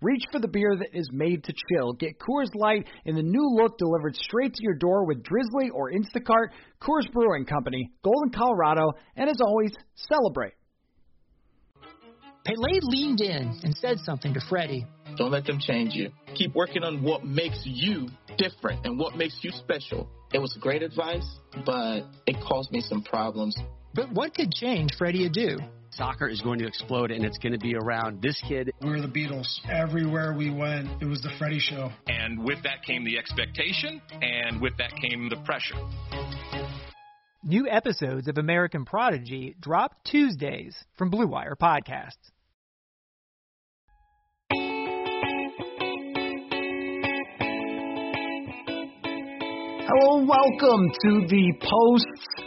Reach for the beer that is made to chill. Get Coors Light in the new look delivered straight to your door with Drizly or Instacart. Coors Brewing Company, Golden, Colorado, and as always, celebrate. Pele leaned in and said something to Freddie. Don't let them change you. Keep working on what makes you different and what makes you special. It was great advice, but it caused me some problems. But what could change Freddie Adu? Soccer is going to explode and it's going to be around this kid. We're the Beatles. Everywhere we went, it was the Freddie show. And with that came the expectation, and with that came the pressure. New episodes of American Prodigy drop Tuesdays from Blue Wire Podcasts. Hello, welcome to the post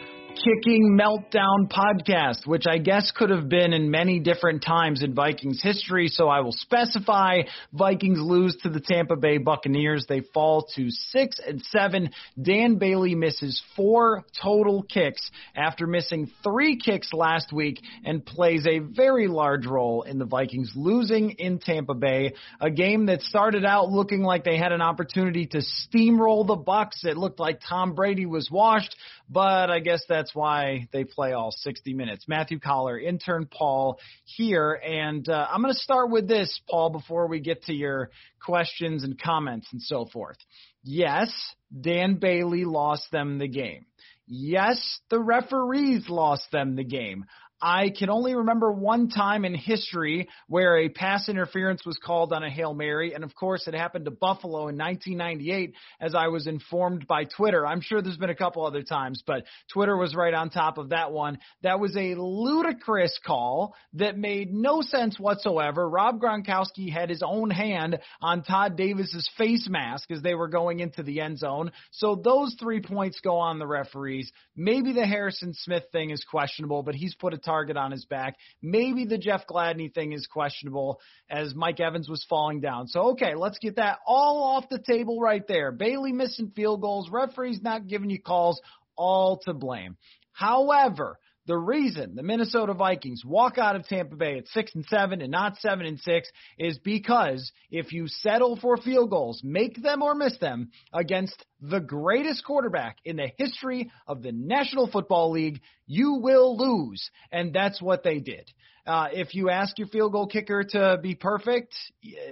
kicking meltdown podcast, which I guess could have been in many different times in Vikings history. So I will specify Vikings lose to the Tampa Bay Buccaneers. They fall to six and seven. Dan Bailey misses four total kicks after missing three kicks last week and plays a very large role in the Vikings losing in Tampa Bay, a game that started out looking like they had an opportunity to steamroll the Bucs. It looked like Tom Brady was washed, but I guess that's why they play all 60 minutes. Matthew Coller, intern Paul here, and uh, I'm going to start with this, Paul, before we get to your questions and comments and so forth. Yes, Dan Bailey lost them the game. Yes, the referees lost them the game. I can only remember one time in history where a pass interference was called on a Hail Mary, and of course it happened to Buffalo in 1998 as I was informed by Twitter. I'm sure there's been a couple other times, but Twitter was right on top of that one. That was a ludicrous call that made no sense whatsoever. Rob Gronkowski had his own hand on Todd Davis's face mask as they were going into the end zone. So those three points go on the referees. Maybe the Harrison Smith thing is questionable, but he's put a target on his back. Maybe the Jeff Gladney thing is questionable as Mike Evans was falling down. So, okay, let's get that all off the table right there. Bailey missing field goals, referees not giving you calls, all to blame. However, the reason the Minnesota Vikings walk out of Tampa Bay at six and seven and not seven and six is because if you settle for field goals, make them or miss them against the greatest quarterback in the history of the National Football League, you will lose. And that's what they did. Uh, if you ask your field goal kicker to be perfect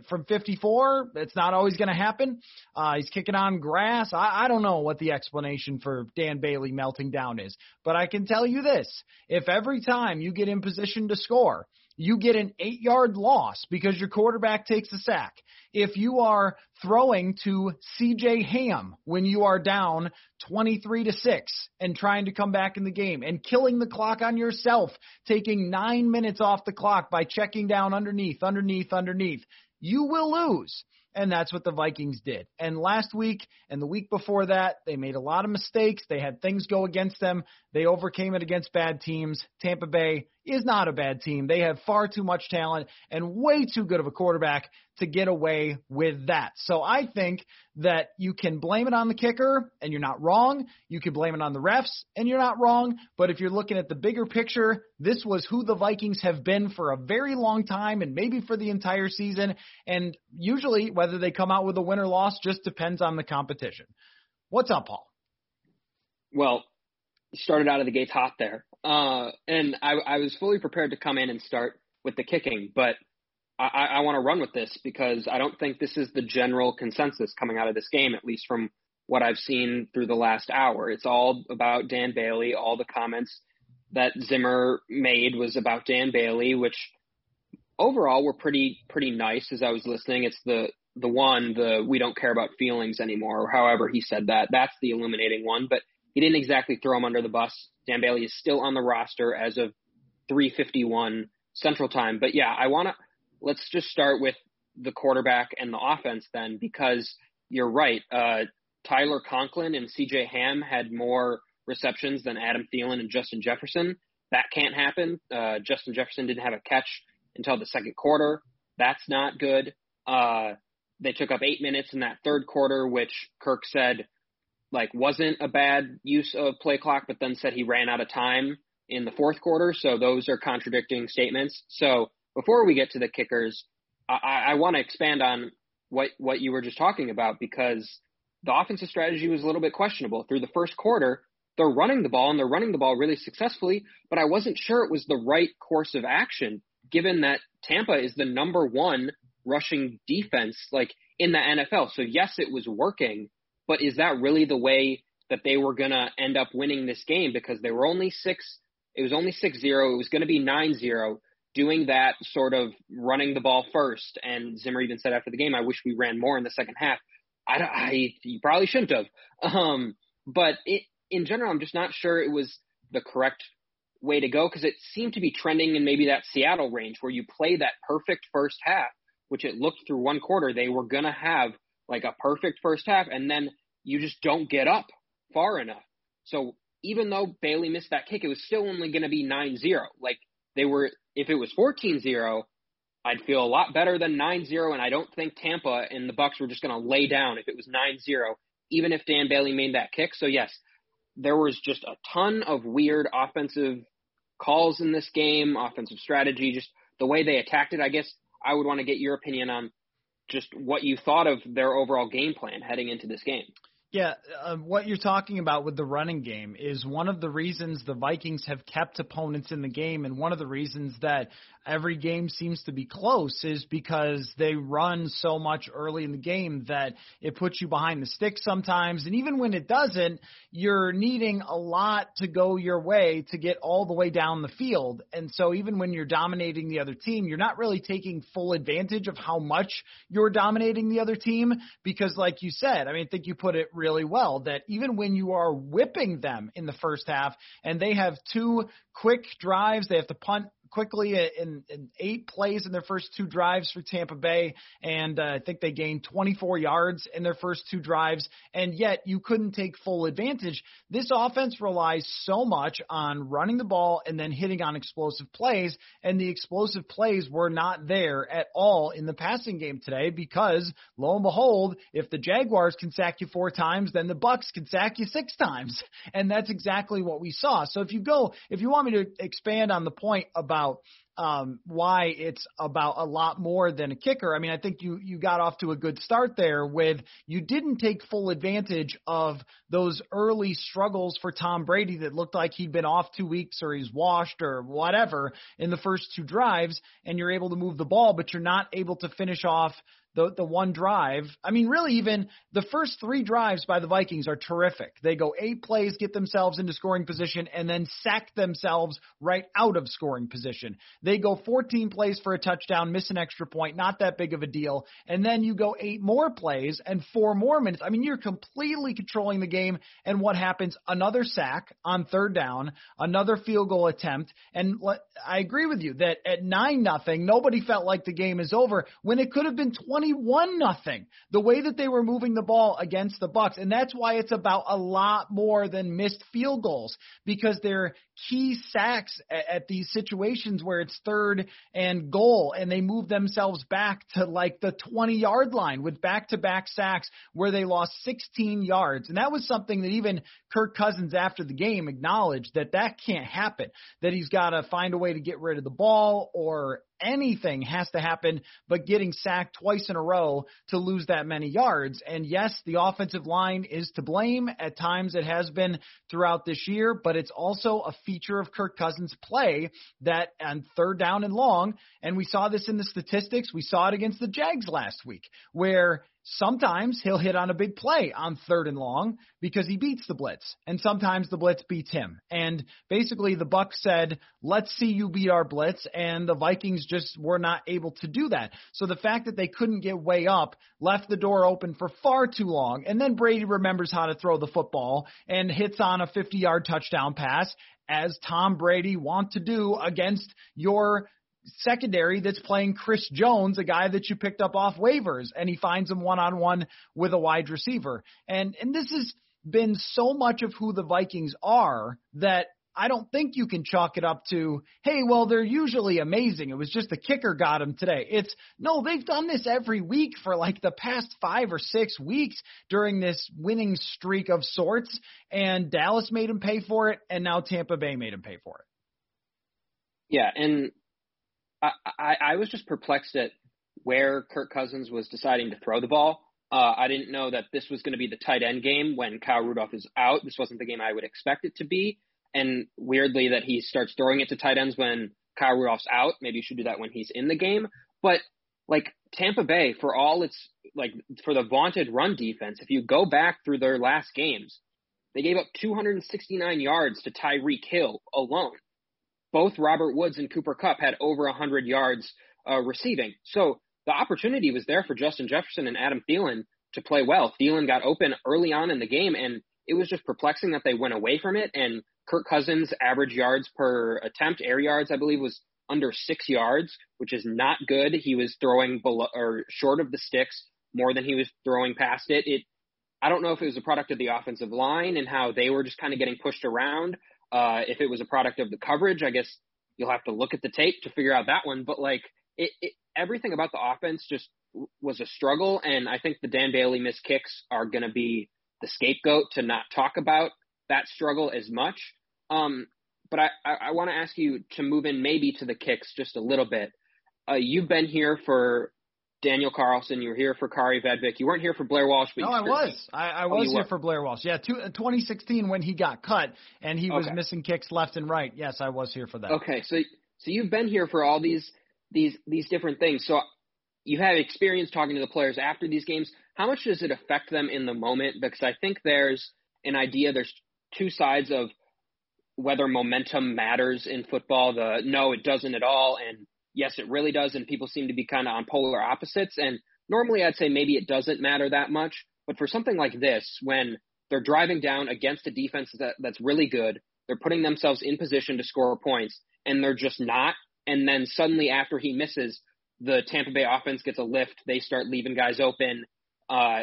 from 54, it's not always going to happen. Uh, he's kicking on grass. I, I don't know what the explanation for Dan Bailey melting down is, but I can tell you this. If every time you get in position to score, you get an eight yard loss because your quarterback takes a sack. If you are throwing to CJ Ham when you are down 23 to 6 and trying to come back in the game and killing the clock on yourself, taking nine minutes off the clock by checking down underneath, underneath, underneath, you will lose. And that's what the Vikings did. And last week and the week before that, they made a lot of mistakes. They had things go against them. They overcame it against bad teams. Tampa Bay is not a bad team. They have far too much talent and way too good of a quarterback to get away with that. So I think that you can blame it on the kicker and you're not wrong. You can blame it on the refs and you're not wrong. But if you're looking at the bigger picture, this was who the Vikings have been for a very long time and maybe for the entire season. And usually whether they come out with a win or loss just depends on the competition. What's up, Paul? Well, started out of the gates hot there. Uh, and I, I was fully prepared to come in and start with the kicking, but I, I want to run with this because I don't think this is the general consensus coming out of this game, at least from what I've seen through the last hour. It's all about Dan Bailey. All the comments that Zimmer made was about Dan Bailey, which overall were pretty pretty nice as I was listening. It's the the one the we don't care about feelings anymore, or however he said that. That's the illuminating one, but he didn't exactly throw him under the bus. Dan Bailey is still on the roster as of 351 Central Time. But yeah, I want to let's just start with the quarterback and the offense then, because you're right. Uh, Tyler Conklin and CJ Ham had more receptions than Adam Thielen and Justin Jefferson. That can't happen. Uh, Justin Jefferson didn't have a catch until the second quarter. That's not good. Uh, they took up eight minutes in that third quarter, which Kirk said like wasn't a bad use of play clock, but then said he ran out of time in the fourth quarter. So those are contradicting statements. So before we get to the kickers, I, I want to expand on what what you were just talking about because the offensive strategy was a little bit questionable through the first quarter. They're running the ball and they're running the ball really successfully, but I wasn't sure it was the right course of action given that Tampa is the number one rushing defense like in the NFL. So yes, it was working, but is that really the way that they were going to end up winning this game because they were only 6 it was only 6-0, it was going to be 9-0 doing that sort of running the ball first and Zimmer even said after the game I wish we ran more in the second half. I, I you probably shouldn't have. Um, but it, in general, I'm just not sure it was the correct way to go because it seemed to be trending in maybe that Seattle range where you play that perfect first half, which it looked through one quarter they were going to have like a perfect first half, and then you just don't get up far enough. So even though Bailey missed that kick, it was still only going to be 9 0. Like they were, if it was 14 0, I'd feel a lot better than 9-0, and I don't think Tampa and the Bucs were just going to lay down if it was 9-0, even if Dan Bailey made that kick. So yes, there was just a ton of weird offensive calls in this game, offensive strategy, just the way they attacked it. I guess I would want to get your opinion on just what you thought of their overall game plan heading into this game. Yeah, uh, what you're talking about with the running game is one of the reasons the Vikings have kept opponents in the game, and one of the reasons that every game seems to be close is because they run so much early in the game that it puts you behind the stick sometimes. And even when it doesn't, you're needing a lot to go your way to get all the way down the field. And so even when you're dominating the other team, you're not really taking full advantage of how much you're dominating the other team because, like you said, I mean, I think you put it really well that even when you are whipping them in the first half and they have two quick drives, they have to punt quickly in, in eight plays in their first two drives for Tampa Bay, and uh, I think they gained 24 yards in their first two drives, and yet you couldn't take full advantage. This offense relies so much on running the ball and then hitting on explosive plays, and the explosive plays were not there at all in the passing game today because lo and behold, if the Jaguars can sack you four times, then the Bucs can sack you six times, and that's exactly what we saw. So if you go, if you want me to expand on the point about about um, why it's about a lot more than a kicker. I mean, I think you you got off to a good start there with you didn't take full advantage of those early struggles for Tom Brady that looked like he'd been off two weeks or he's washed or whatever in the first two drives, and you're able to move the ball, but you're not able to finish off the the one drive. I mean, really, even the first three drives by the Vikings are terrific. They go eight plays, get themselves into scoring position, and then sack themselves right out of scoring position. They go 14 plays for a touchdown, miss an extra point, not that big of a deal, and then you go eight more plays and four more minutes. I mean, you're completely controlling the game. And what happens? Another sack on third down, another field goal attempt, and I agree with you that at nine nothing, nobody felt like the game is over when it could have been 20 21 nothing. The way that they were moving the ball against the Bucs. and that's why it's about a lot more than missed field goals because they're key sacks at, at these situations where it's third and goal, and they move themselves back to like the 20 yard line with back to back sacks where they lost 16 yards, and that was something that even Kirk Cousins after the game acknowledged that that can't happen. That he's got to find a way to get rid of the ball or anything has to happen but getting sacked twice in a row to lose that many yards. And yes, the offensive line is to blame. At times it has been throughout this year, but it's also a feature of Kirk Cousins' play that on third down and long, and we saw this in the statistics, we saw it against the Jags last week, where sometimes he'll hit on a big play on third and long because he beats the blitz and sometimes the blitz beats him. And basically the buck said let's see you beat our blitz and the vikings just were not able to do that. So the fact that they couldn't get way up left the door open for far too long and then brady remembers how to throw the football and hits on a 50 yard touchdown pass as tom brady want to do against your secondary that's playing Chris Jones, a guy that you picked up off waivers, and he finds him one on one with a wide receiver. And and this has been so much of who the Vikings are that I don't think you can chalk it up to, hey, well, they're usually amazing. It was just the kicker got him today. It's no, they've done this every week for like the past five or six weeks during this winning streak of sorts. And Dallas made him pay for it, and now Tampa Bay made him pay for it. Yeah, and I, I, I was just perplexed at where Kirk Cousins was deciding to throw the ball. Uh, I didn't know that this was going to be the tight end game when Kyle Rudolph is out. This wasn't the game I would expect it to be. And weirdly, that he starts throwing it to tight ends when Kyle Rudolph's out. Maybe you should do that when he's in the game. But like Tampa Bay, for all its like for the vaunted run defense, if you go back through their last games, they gave up 269 yards to Tyreek Hill alone both Robert Woods and Cooper Kupp had over 100 yards uh, receiving. So the opportunity was there for Justin Jefferson and Adam Thielen to play well. Thielen got open early on in the game, and it was just perplexing that they went away from it. And Kirk Cousins' average yards per attempt, air yards, I believe, was under six yards, which is not good. He was throwing below or short of the sticks more than he was throwing past it. It I don't know if it was a product of the offensive line and how they were just kind of getting pushed around, uh, if it was a product of the coverage, I guess you'll have to look at the tape to figure out that one. But like it, it, everything about the offense just was a struggle, and I think the Dan Bailey missed kicks are going to be the scapegoat to not talk about that struggle as much. Um, but I, I, I want to ask you to move in maybe to the kicks just a little bit. Uh, you've been here for Daniel Carlson. You were here for Kaare Vedvik. You weren't here for Blair Walsh. But no, I was. I, I oh, was here were. for Blair Walsh. Yeah, two, uh, 2016 when he got cut and he was okay. missing kicks left and right. Yes, I was here for that. Okay, so so you've been here for all these these these different things. So you have experience talking to the players after these games. How much does it affect them in the moment? Because I think there's an idea. There's two sides of whether momentum matters in football. The no, it doesn't at all, and yes, it really does. And people seem to be kind of on polar opposites. And normally I'd say maybe it doesn't matter that much. But for something like this, when they're driving down against a defense that, that's really good, they're putting themselves in position to score points, and they're just not. And then suddenly, after he misses, the Tampa Bay offense gets a lift. They start leaving guys open. Uh,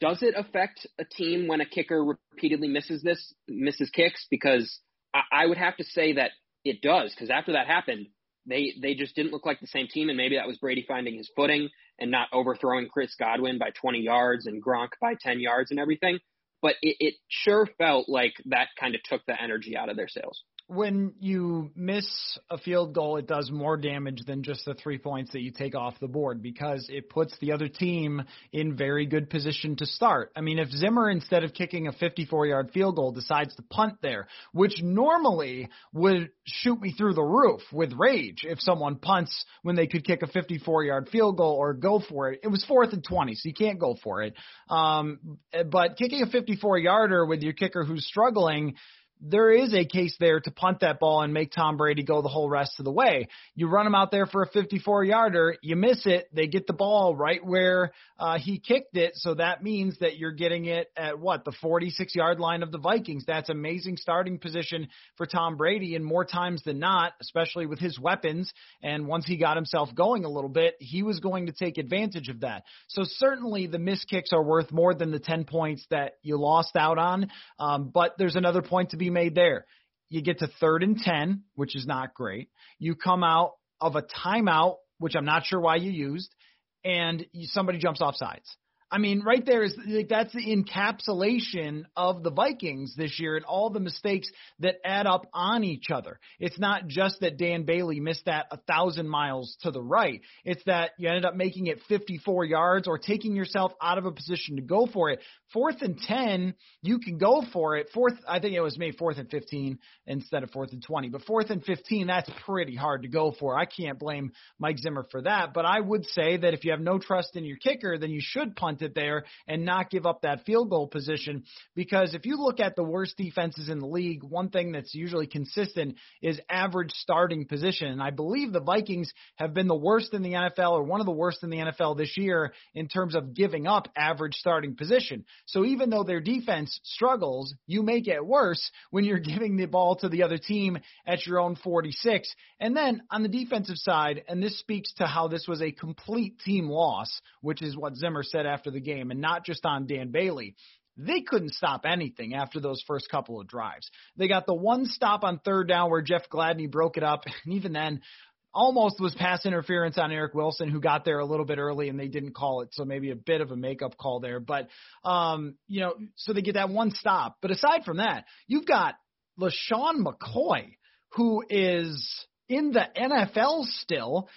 does it affect a team when a kicker repeatedly misses this, misses kicks? Because I, I would have to say that it does. Because after that happened, they they just didn't look like the same team, and maybe that was Brady finding his footing and not overthrowing Chris Godwin by 20 yards and Gronk by 10 yards and everything. But it, it sure felt like that kind of took the energy out of their sails when you miss a field goal, it does more damage than just the three points that you take off the board because it puts the other team in very good position to start. I mean, if Zimmer, instead of kicking a 54 yard field goal, decides to punt there, which normally would shoot me through the roof with rage if someone punts when they could kick a 54 yard field goal or go for it. It was fourth and 20, so you can't go for it. Um, but kicking a 54 yarder with your kicker who's struggling, there is a case there to punt that ball and make Tom Brady go the whole rest of the way. You run him out there for a 54 yarder, you miss it, they get the ball right where uh, he kicked it. So that means that you're getting it at what, the 46 yard line of the Vikings. That's amazing starting position for Tom Brady. And more times than not, especially with his weapons, and once he got himself going a little bit, he was going to take advantage of that. So certainly the missed kicks are worth more than the 10 points that you lost out on. Um, but there's another point to be be made there. You get to third and 10, which is not great. You come out of a timeout, which I'm not sure why you used, and somebody jumps off sides. I mean, right there is like that's the encapsulation of the Vikings this year and all the mistakes that add up on each other. It's not just that Dan Bailey missed that a thousand miles to the right. It's that you ended up making it 54 yards or taking yourself out of a position to go for it. Fourth and 10, you can go for it. Fourth, I think it was made fourth and 15 instead of fourth and 20, but fourth and 15, that's pretty hard to go for. I can't blame Mike Zimmer for that, but I would say that if you have no trust in your kicker, then you should punt there and not give up that field goal position. Because if you look at the worst defenses in the league, one thing that's usually consistent is average starting position. And I believe the Vikings have been the worst in the NFL or one of the worst in the NFL this year in terms of giving up average starting position. So even though their defense struggles, you make it worse when you're giving the ball to the other team at your own 46. And then on the defensive side, and this speaks to how this was a complete team loss, which is what Zimmer said after the game, and not just on Dan Bailey they couldn't stop anything after those first couple of drives. They got the one stop on third down where Jeff Gladney broke it up, and even then, almost was pass interference on Eric Wilson, who got there a little bit early and they didn't call it, so maybe a bit of a makeup call there. But um, you know, so they get that one stop. But aside from that, you've got LeSean McCoy, who is in the NFL still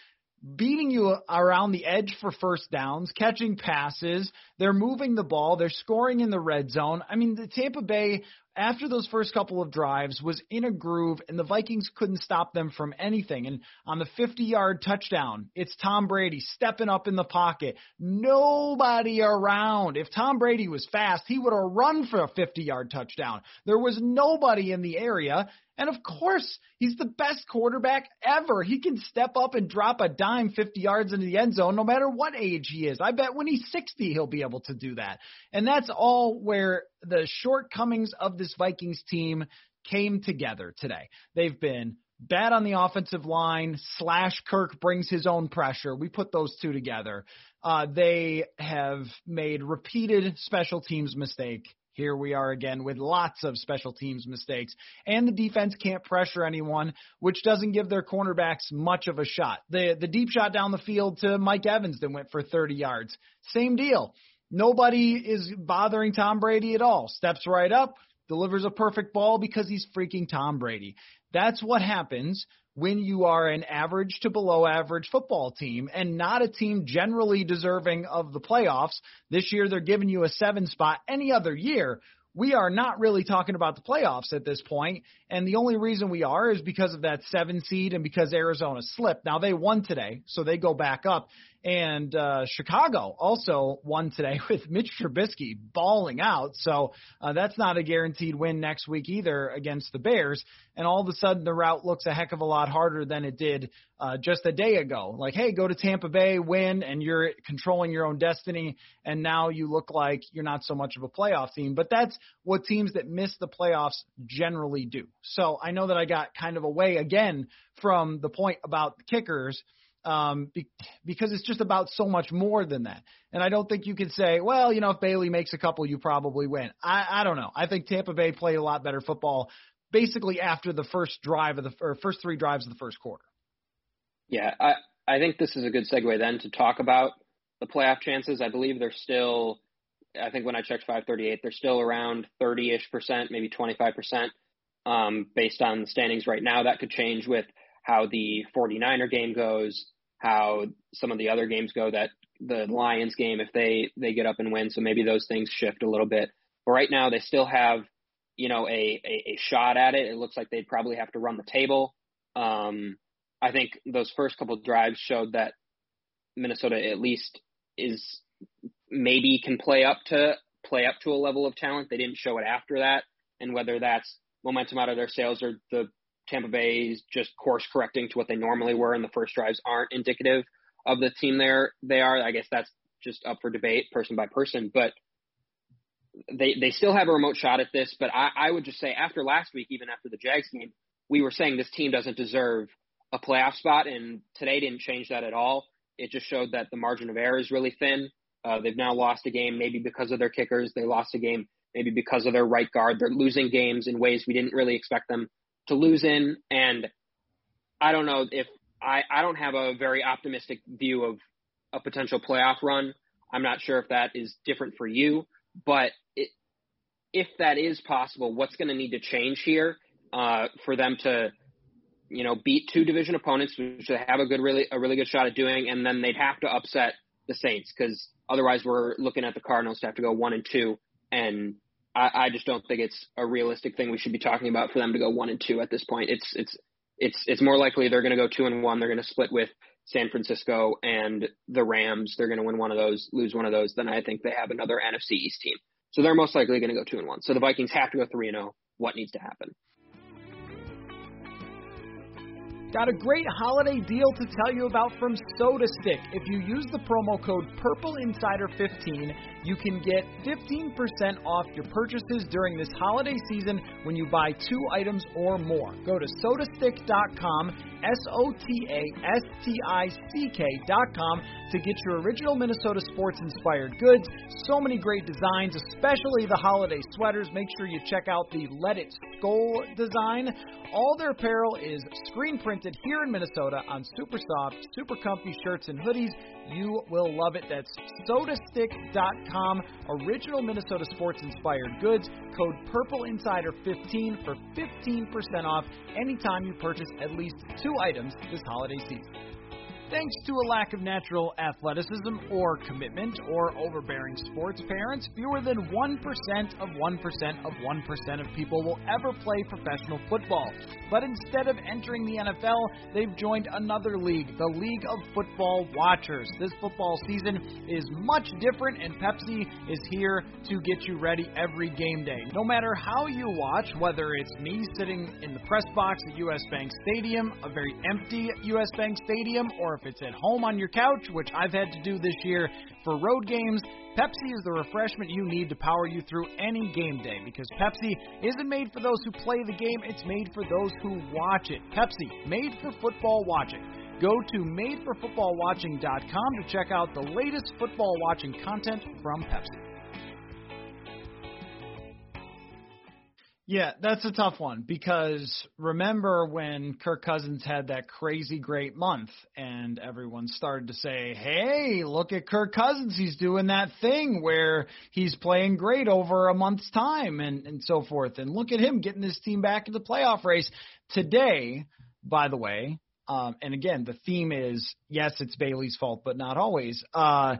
beating you around the edge for first downs, catching passes. They're moving the ball. They're scoring in the red zone. I mean, the Tampa Bay, after those first couple of drives, was in a groove, and the Vikings couldn't stop them from anything. And on the 50 yard touchdown, it's Tom Brady stepping up in the pocket. Nobody around. If Tom Brady was fast, he would have run for a 50 yard touchdown. There was nobody in the area. And of course, he's the best quarterback ever. He can step up and drop a dime 50 yards into the end zone no matter what age he is. I bet when he's 60, he'll be able to do that. And that's all where the shortcomings of this Vikings team came together today. They've been bad on the offensive line, slash Kirk brings his own pressure. We put those two together. Uh, they have made repeated special teams mistake here we are again with lots of special teams mistakes. And the defense can't pressure anyone, which doesn't give their cornerbacks much of a shot. The the deep shot down the field to Mike Evans that went for 30 yards. Same deal. Nobody is bothering Tom Brady at all. Steps right up, delivers a perfect ball because he's freaking Tom Brady. That's what happens when you are an average to below average football team and not a team generally deserving of the playoffs. This year they're giving you a seven spot. Any other year, we are not really talking about the playoffs at this point, and the only reason we are is because of that seven seed and because Arizona slipped. Now they won today, so they go back up, and uh, Chicago also won today with Mitch Trubisky balling out. So uh, that's not a guaranteed win next week either against the Bears. And all of a sudden, the route looks a heck of a lot harder than it did uh, just a day ago. Like, hey, go to Tampa Bay, win, and you're controlling your own destiny. And now you look like you're not so much of a playoff team. But that's what teams that miss the playoffs generally do. So I know that I got kind of away again from the point about the kickers um, be, because it's just about so much more than that. And I don't think you can say, well, you know, if Bailey makes a couple, you probably win. I, I don't know. I think Tampa Bay played a lot better football basically after the first drive of the or first three drives of the first quarter. Yeah, I I think this is a good segue then to talk about the playoff chances. I believe they're still. I think when I checked 538, they're still around 30-ish percent, maybe 25 percent, um, based on the standings right now. That could change with how the 49er game goes, how some of the other games go that the Lions game if they they get up and win. So maybe those things shift a little bit. But right now they still have you know a a, a shot at it. It looks like they'd probably have to run the table. Um, I think those first couple drives showed that Minnesota at least is maybe can play up to play up to a level of talent. They didn't show it after that, and whether that's momentum out of their sails or the Tampa Bay's just course correcting to what they normally were in the first drives aren't indicative of the team there they are. I guess that's just up for debate, person by person. But they they still have a remote shot at this. But I, I would just say after last week, even after the Jags game, we were saying this team doesn't deserve a playoff spot, and today didn't change that at all. It just showed that the margin of error is really thin. Uh, they've now lost a game, maybe because of their kickers. They lost a game, maybe because of their right guard. They're losing games in ways we didn't really expect them to lose in. And I don't know if I, I don't have a very optimistic view of a potential playoff run. I'm not sure if that is different for you, but it, if that is possible, what's going to need to change here uh, for them to, you know, beat two division opponents, which they have a good, really, a really good shot at doing, and then they'd have to upset the Saints because otherwise we're looking at the Cardinals to have to go one and two, and I, I just don't think it's a realistic thing we should be talking about for them to go one and two at this point. It's it's it's it's more likely they're going to go two and one. They're going to split with San Francisco and the Rams. They're going to win one of those, lose one of those. Then I think they have another NFC East team. So they're most likely going to go two and one. So the Vikings have to go three and zero. Oh. What needs to happen? Got a great holiday deal to tell you about from Soda Stick. If you use the promo code PurpleInsider15, you can get 15% off your purchases during this holiday season when you buy two items or more. Go to sotastick.com, S O T A S T I C K.com to get your original Minnesota sports inspired goods. So many great designs, especially the holiday sweaters. Make sure you check out the Let It Skull design. All their apparel is screen printed here in Minnesota on super soft, super comfy shirts and hoodies. You will love it. That's sotastick.com. Original Minnesota sports inspired goods. Code Purple Insider 15 for 15% off anytime you purchase at least two items this holiday season. Thanks to a lack of natural athleticism or commitment or overbearing sports parents, fewer than 1% of 1% of 1% of people will ever play professional football. But instead of entering the NFL, they've joined another league, the League of Football Watchers. This football season is much different, and Pepsi is here to get you ready every game day. No matter how you watch, whether it's me sitting in the press box at US Bank Stadium, a very empty US Bank Stadium, or if it's at home on your couch, which I've had to do this year for road games, Pepsi is the refreshment you need to power you through any game day because Pepsi isn't made for those who play the game, it's made for those who watch it. Pepsi, made for football watching. Go to madeforfootballwatching.com to check out the latest football watching content from Pepsi. Yeah, that's a tough one because remember when Kirk Cousins had that crazy great month and everyone started to say, "Hey, look at Kirk Cousins, he's doing that thing where he's playing great over a month's time and and so forth and look at him getting his team back in the playoff race." Today, by the way, um, and again, the theme is yes, it's Bailey's fault, but not always. Uh,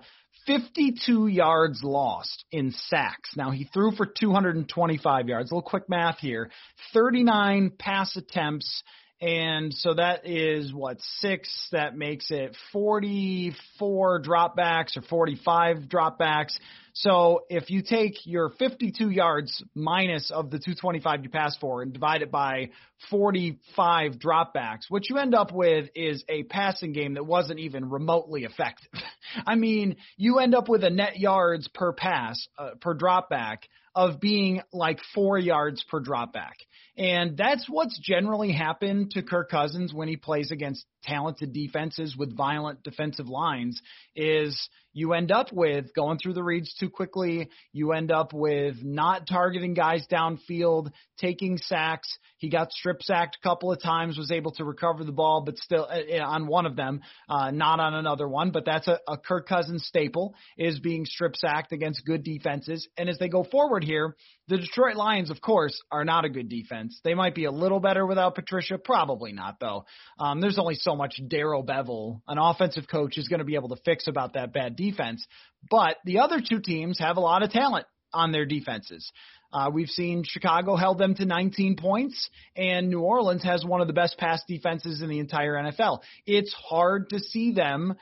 52 yards lost in sacks. Now he threw for 225 yards. A little quick math here. 39 pass attempts. And so that is what six. That makes it 44 dropbacks or 45 dropbacks. So if you take your 52 yards minus of the 225 you pass for and divide it by 45 dropbacks, what you end up with is a passing game that wasn't even remotely effective. I mean, you end up with a net yards per pass, uh, per dropback of being like four yards per dropback. And that's what's generally happened to Kirk Cousins when he plays against talented defenses with violent defensive lines is you end up with going through the reads too quickly. You end up with not targeting guys downfield, taking sacks. He got strip sacked a couple of times, was able to recover the ball, but still uh, on one of them, uh, not on another one. But that's a, a Kirk Cousins staple is being strip sacked against good defenses. And as they go forward here, the Detroit Lions, of course, are not a good defense. They might be a little better without Patricia, probably not though. Um, there's only so much Darrell Bevell, an offensive coach, is going to be able to fix about that bad defense. But the other two teams have a lot of talent on their defenses. Uh, we've seen Chicago held them to 19 points, and New Orleans has one of the best pass defenses in the entire NFL. It's hard to see them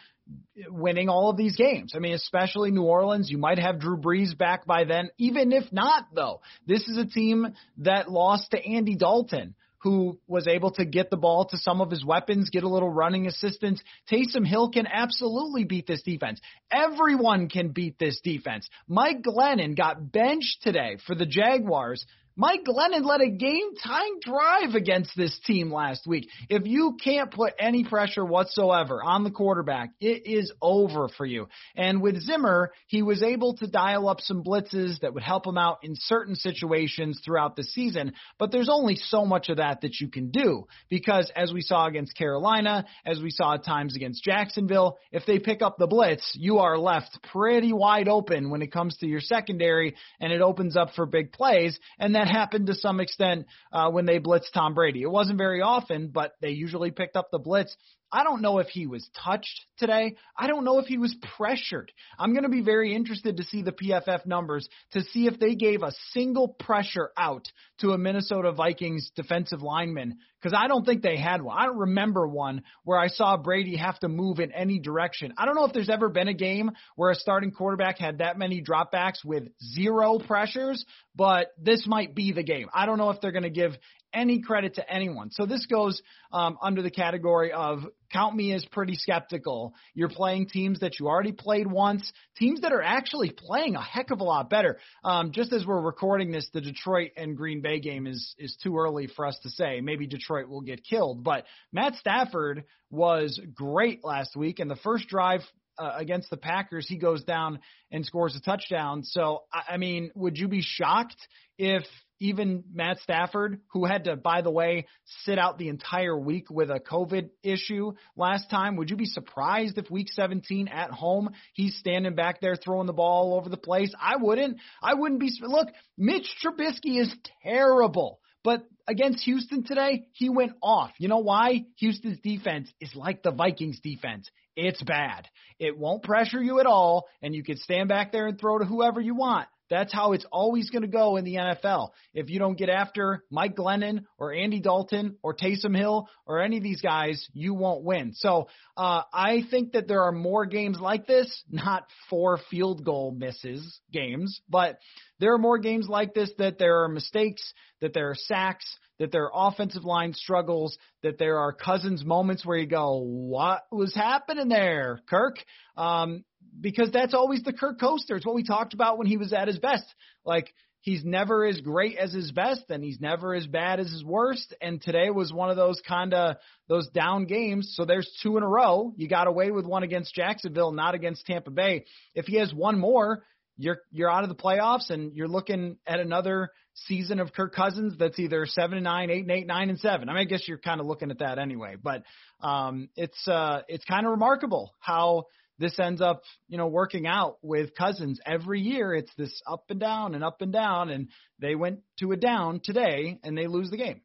winning all of these games. I mean, especially New Orleans. You might have Drew Brees back by then. Even if not, though, this is a team that lost to Andy Dalton who was able to get the ball to some of his weapons, get a little running assistance. Taysom Hill can absolutely beat this defense. Everyone can beat this defense. Mike Glennon got benched today for the Jaguars Mike Glennon led a game tying drive against this team last week. If you can't put any pressure whatsoever on the quarterback, it is over for you. And with Zimmer, he was able to dial up some blitzes that would help him out in certain situations throughout the season. But there's only so much of that that you can do because as we saw against Carolina, as we saw at times against Jacksonville, if they pick up the blitz, you are left pretty wide open when it comes to your secondary and it opens up for big plays. And that happened to some extent uh, when they blitzed Tom Brady. It wasn't very often, but they usually picked up the blitz. I don't know if he was touched today. I don't know if he was pressured. I'm going to be very interested to see the PFF numbers to see if they gave a single pressure out to a Minnesota Vikings defensive lineman because I don't think they had one. I don't remember one where I saw Brady have to move in any direction. I don't know if there's ever been a game where a starting quarterback had that many dropbacks with zero pressures, but this might be the game. I don't know if they're going to give any credit to anyone. So this goes um, under the category of count me as pretty skeptical. You're playing teams that you already played once, teams that are actually playing a heck of a lot better. Um, just as we're recording this, the Detroit and Green Bay game is is too early for us to say. Maybe Detroit will get killed, but Matt Stafford was great last week, and the first drive uh, against the Packers, he goes down and scores a touchdown. So, I, I mean, would you be shocked if even Matt Stafford, who had to, by the way, sit out the entire week with a COVID issue last time, would you be surprised if week 17 at home he's standing back there throwing the ball all over the place? I wouldn't. I wouldn't be. Look, Mitch Trubisky is terrible. But against Houston today, he went off. You know why? Houston's defense is like the Vikings defense. It's bad. It won't pressure you at all, and you can stand back there and throw to whoever you want. That's how it's always going to go in the NFL. If you don't get after Mike Glennon or Andy Dalton or Taysom Hill or any of these guys, you won't win. So uh, I think that there are more games like this, not four field goal misses games, but there are more games like this that there are mistakes, that there are sacks, that there are offensive line struggles, that there are Cousins moments where you go, what was happening there, Kirk? Um, because that's always the Kirk coaster. It's what we talked about when he was at his best. Like he's never as great as his best and he's never as bad as his worst. And today was one of those kind of those down games. So there's two in a row. You got away with one against Jacksonville, not against Tampa Bay. If he has one more, you're you're out of the playoffs and you're looking at another season of Kirk Cousins that's either seven and nine, eight and eight, nine and seven. I mean, I guess you're kind of looking at that anyway. But um, it's uh, it's kind of remarkable how this ends up, you know, working out with Cousins every year. It's this up and down and up and down, and they went to a down today and they lose the game.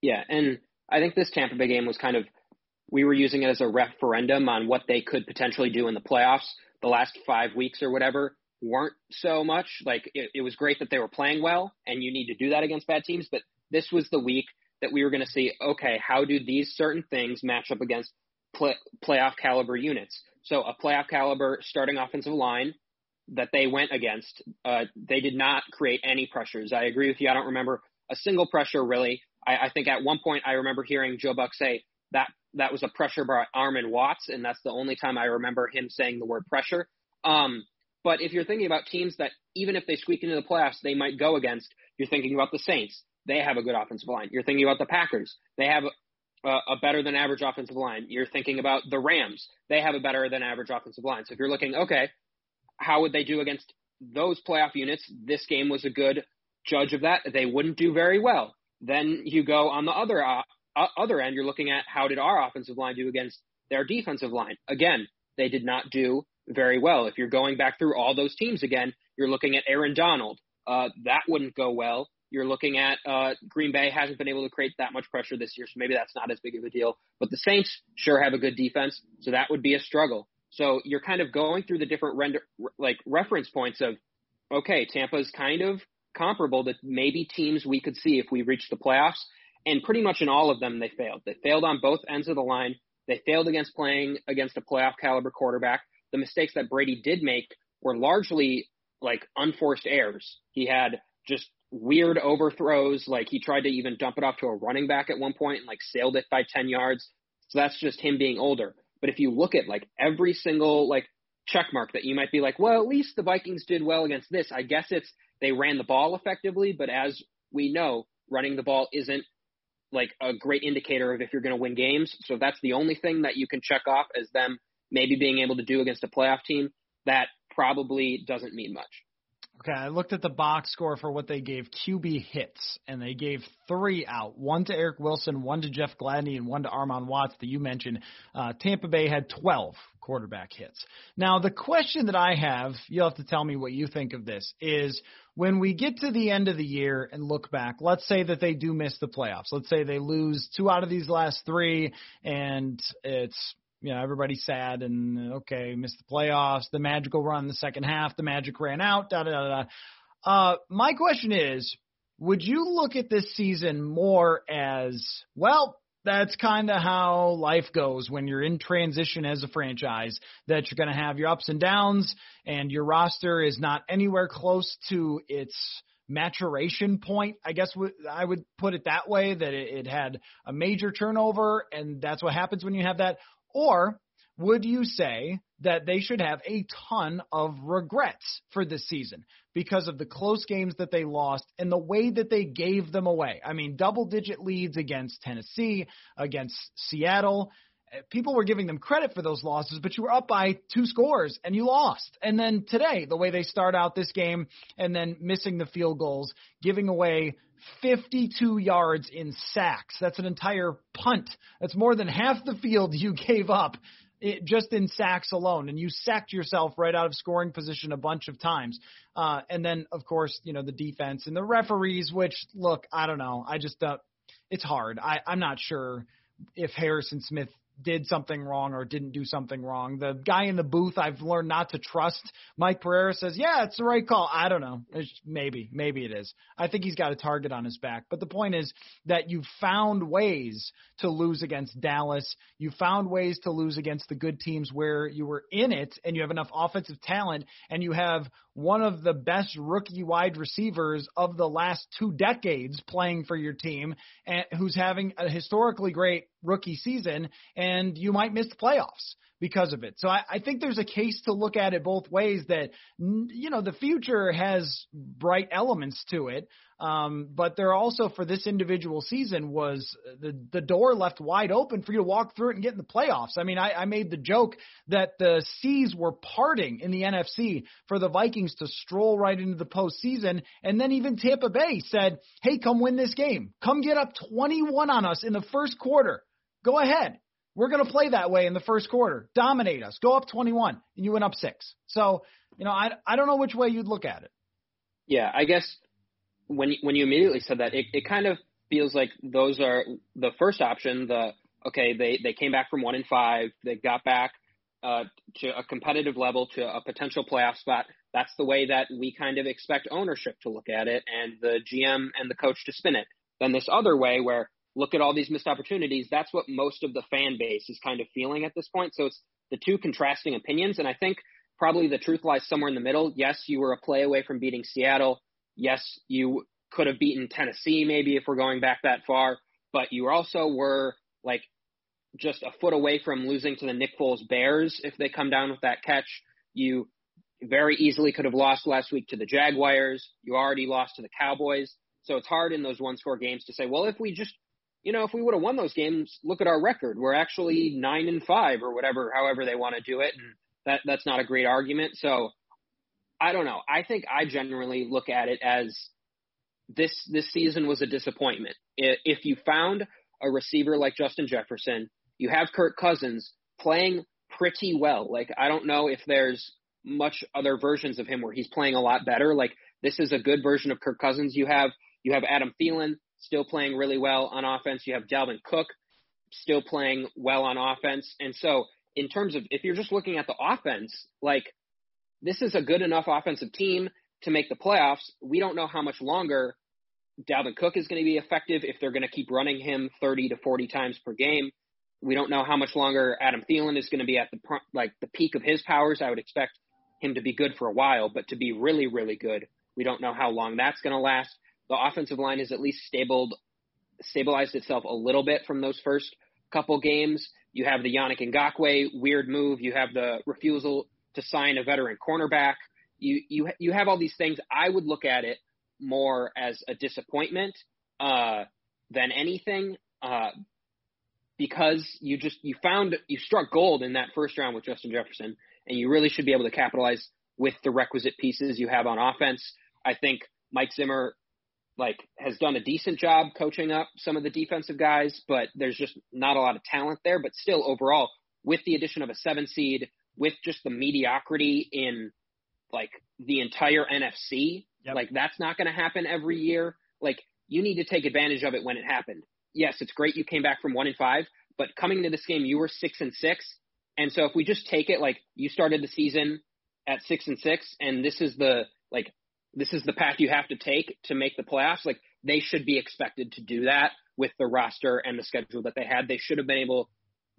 Yeah, and I think this Tampa Bay game was kind of we were using it as a referendum on what they could potentially do in the playoffs. The last five weeks or whatever weren't so much. Like it, it was great that they were playing well, and you need to do that against bad teams. But this was the week that we were going to see. Okay, how do these certain things match up against play, playoff caliber units? So a playoff caliber starting offensive line that they went against, uh, they did not create any pressures. I agree with you. I don't remember a single pressure really. I, I think at one point I remember hearing Joe Buck say that that was a pressure by Armon Watts, and that's the only time I remember him saying the word pressure. Um, but if you're thinking about teams that even if they squeak into the playoffs, they might go against, you're thinking about the Saints. They have a good offensive line. You're thinking about the Packers. They have a better than average offensive line. You're thinking about the Rams. They have a better than average offensive line. So if you're looking, okay, how would they do against those playoff units? This game was a good judge of that. They wouldn't do very well. Then you go on the other uh, uh, other end. You're looking at how did our offensive line do against their defensive line? Again, they did not do very well. If you're going back through all those teams again, you're looking at Aaron Donald. Uh, that wouldn't go well. You're looking at uh, Green Bay hasn't been able to create that much pressure this year, so maybe that's not as big of a deal. But the Saints sure have a good defense, so that would be a struggle. So you're kind of going through the different render like reference points of, okay, Tampa's kind of comparable to maybe teams we could see if we reach the playoffs, and pretty much in all of them they failed. They failed on both ends of the line. They failed against playing against a playoff caliber quarterback. The mistakes that Brady did make were largely like unforced errors. He had just weird overthrows. Like he tried to even dump it off to a running back at one point and like sailed it by 10 yards. So that's just him being older. But if you look at like every single like check mark that you might be like, well, at least the Vikings did well against this. I guess it's they ran the ball effectively, but as we know running the ball isn't like a great indicator of if you're going to win games. So that's the only thing that you can check off as them maybe being able to do against a playoff team. That probably doesn't mean much. Okay, I looked at the box score for what they gave QB hits, and they gave three out one to Eric Wilson, one to Jeff Gladney, and one to Armon Watts that you mentioned. Uh, Tampa Bay had 12 quarterback hits. Now, the question that I have, you'll have to tell me what you think of this, is when we get to the end of the year and look back, let's say that they do miss the playoffs. Let's say they lose two out of these last three, and it's you know, everybody's sad and okay, missed the playoffs, the magical run the second half, the magic ran out, da da da da. Uh, my question is, would you look at this season more as well? That's kind of how life goes when you're in transition as a franchise. That you're going to have your ups and downs, and your roster is not anywhere close to its maturation point. I guess I would put it that way that it, had a major turnover, and that's what happens when you have that. Or would you say that they should have a ton of regrets for this season because of the close games that they lost and the way that they gave them away? I mean, double digit leads against Tennessee, against Seattle. People were giving them credit for those losses, but you were up by two scores and you lost. And then today, the way they start out this game and then missing the field goals, giving away 52 yards in sacks. That's an entire punt. That's more than half the field you gave up it, just in sacks alone, and you sacked yourself right out of scoring position a bunch of times. Uh, and then, of course, you know the defense and the referees. Which, look, I don't know. I just, uh, it's hard. I, I'm not sure if Harrison Smith did something wrong or didn't do something wrong. The guy in the booth, I've learned not to trust. Mike Pereira says, yeah, it's the right call. I don't know. It's, maybe, maybe it is. I think he's got a target on his back. But the point is that you found ways to lose against Dallas. You found ways to lose against the good teams where you were in it and you have enough offensive talent and you have one of the best rookie wide receivers of the last two decades playing for your team and who's having a historically great rookie season and you might miss the playoffs because of it. So I, I think there's a case to look at it both ways that, you know, the future has bright elements to it. Um, but there also for this individual season was the the door left wide open for you to walk through it and get in the playoffs. I mean, I, I made the joke that the seas were parting in the NFC for the Vikings to stroll right into the postseason, and then even Tampa Bay said, "Hey, come win this game. Come get up 21 on us in the first quarter. Go ahead." We're going to play that way in the first quarter. Dominate us. Go up 21 and you went up 6. So, you know, I I don't know which way you'd look at it. Yeah, I guess when when you immediately said that, it, it kind of feels like those are the first option. The okay, they they came back from one and five, they got back uh, to a competitive level, to a potential playoff spot. That's the way that we kind of expect ownership to look at it, and the GM and the coach to spin it. Then this other way, where look at all these missed opportunities. That's what most of the fan base is kind of feeling at this point. So it's the two contrasting opinions, and I think probably the truth lies somewhere in the middle. Yes, you were a play away from beating Seattle Yes, you could have beaten Tennessee maybe if we're going back that far, but you also were like just a foot away from losing to the Nick Foles Bears if they come down with that catch. You very easily could have lost last week to the Jaguars. You already lost to the Cowboys. So it's hard in those one score games to say, well, if we just, you know, if we would have won those games, look at our record. We're actually nine and five or whatever, however they want to do it. And that, that's not a great argument. So I don't know. I think I generally look at it as this this season was a disappointment. If you found a receiver like Justin Jefferson, you have Kirk Cousins playing pretty well. Like I don't know if there's much other versions of him where he's playing a lot better. Like this is a good version of Kirk Cousins. You have you have Adam Thielen still playing really well on offense. You have Dalvin Cook still playing well on offense. And so in terms of if you're just looking at the offense, like this is a good enough offensive team to make the playoffs. We don't know how much longer Dalvin Cook is going to be effective if they're going to keep running him 30 to 40 times per game. We don't know how much longer Adam Thielen is going to be at the like the peak of his powers. I would expect him to be good for a while, but to be really, really good, we don't know how long that's going to last. The offensive line has at least stabled, stabilized itself a little bit from those first couple games. You have the Yannick Ngakoue weird move. You have the refusal to sign a veteran cornerback. You you you have all these things. I would look at it more as a disappointment uh, than anything. Uh, because you just you found you struck gold in that first round with Justin Jefferson, and you really should be able to capitalize with the requisite pieces you have on offense. I think Mike Zimmer like has done a decent job coaching up some of the defensive guys, but there's just not a lot of talent there. But still, overall, with the addition of a seven seed, with just the mediocrity in like the entire NFC, yep. like that's not going to happen every year. Like you need to take advantage of it when it happened. Yes, it's great you came back from one and five, but coming into this game you were six and six. And so if we just take it like you started the season at six and six, and this is the like this is the path you have to take to make the playoffs, like they should be expected to do that with the roster and the schedule that they had. They should have been able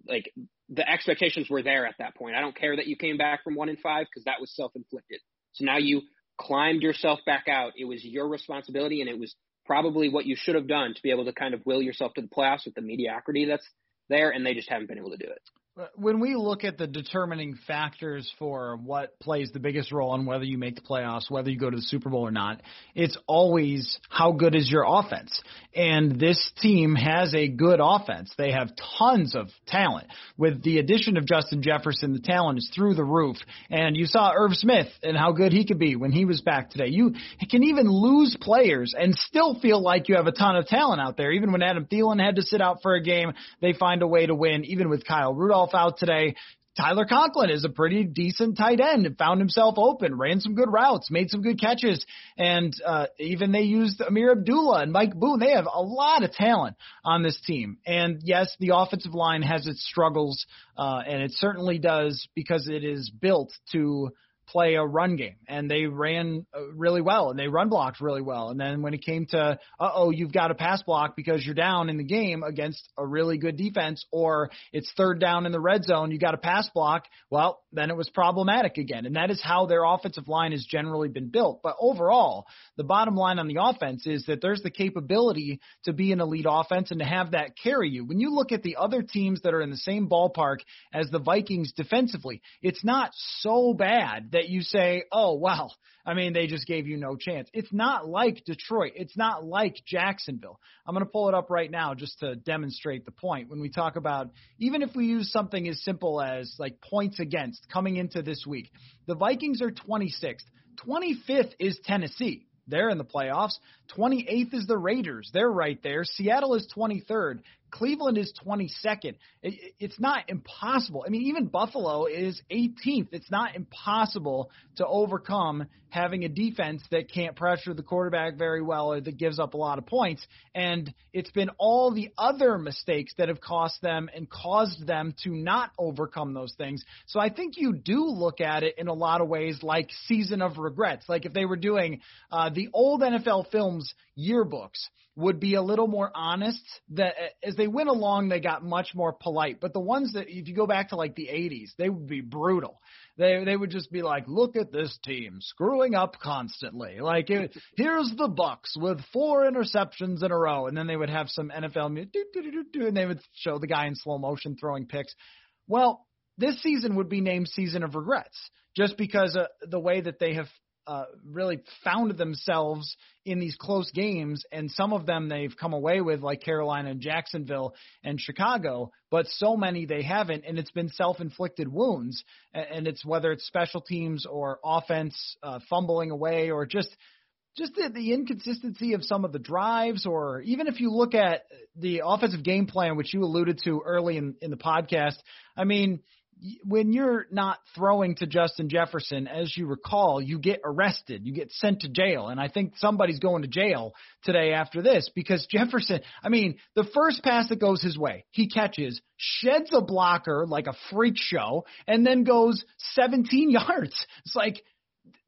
like the expectations were there at that point. I don't care that you came back from one in five because that was self inflicted. So now you climbed yourself back out. It was your responsibility and it was probably what you should have done to be able to kind of will yourself to the playoffs with the mediocrity that's there, and they just haven't been able to do it. When we look at the determining factors for what plays the biggest role in whether you make the playoffs, whether you go to the Super Bowl or not, it's always how good is your offense. And this team has a good offense. They have tons of talent. With the addition of Justin Jefferson, the talent is through the roof. And you saw Irv Smith and how good he could be when he was back today. You can even lose players and still feel like you have a ton of talent out there. Even when Adam Thielen had to sit out for a game, they find a way to win. Even with Kyle Rudolph himself out today. Tyler Conklin is a pretty decent tight end. Found himself open, ran some good routes, made some good catches, and uh, even they used Ameer Abdullah and Mike Boone. They have a lot of talent on this team. And yes, the offensive line has its struggles, uh, and it certainly does because it is built to play a run game, and they ran uh, really well, and they run blocked really well. And then when it came to, uh oh, you've got a pass block because you're down in the game against a really good defense, or it's third down in the red zone, you got a pass block. Well, then it was problematic again, and that is how their offensive line has generally been built. But overall, the bottom line on the offense is that there's the capability to be an elite offense and to have that carry you. When you look at the other teams that are in the same ballpark as the Vikings defensively, it's not so bad that you say, oh, well, I mean, they just gave you no chance. It's not like Detroit. It's not like Jacksonville. I'm going to pull it up right now just to demonstrate the point. When we talk about, even if we use something as simple as like points against coming into this week, the Vikings are 26th. 25th is Tennessee. They're in the playoffs. 28th is the Raiders. They're right there. Seattle is 23rd. Cleveland is 22nd. It, It's not impossible. I mean, even Buffalo is 18th. It's not impossible to overcome having a defense that can't pressure the quarterback very well or that gives up a lot of points. And it's been all the other mistakes that have cost them and caused them to not overcome those things. So I think you do look at it in a lot of ways like season of regrets. Like if they were doing uh, the old NFL films yearbooks would be a little more honest that as they went along they got much more polite. But the ones that if you go back to like the 80s they would be brutal. They they would just be like look at this team screwing up constantly. Like it, here's the Bucs with four interceptions in a row. And then they would have some NFL and they would show the guy in slow motion throwing picks. Well this season would be named season of regrets just because uh, the way that they have uh, really found themselves in these close games, and some of them they've come away with, like Carolina and Jacksonville and Chicago, but so many they haven't, and it's been self-inflicted wounds, and it's whether it's special teams or offense uh, fumbling away or just just the, the inconsistency of some of the drives, or even if you look at the offensive game plan, which you alluded to early in, in the podcast, I mean, when you're not throwing to Justin Jefferson, as you recall, you get arrested, you get sent to jail. And I think somebody's going to jail today after this because Jefferson, I mean, the first pass that goes his way, he catches, sheds a blocker like a freak show, and then goes 17 yards. It's like,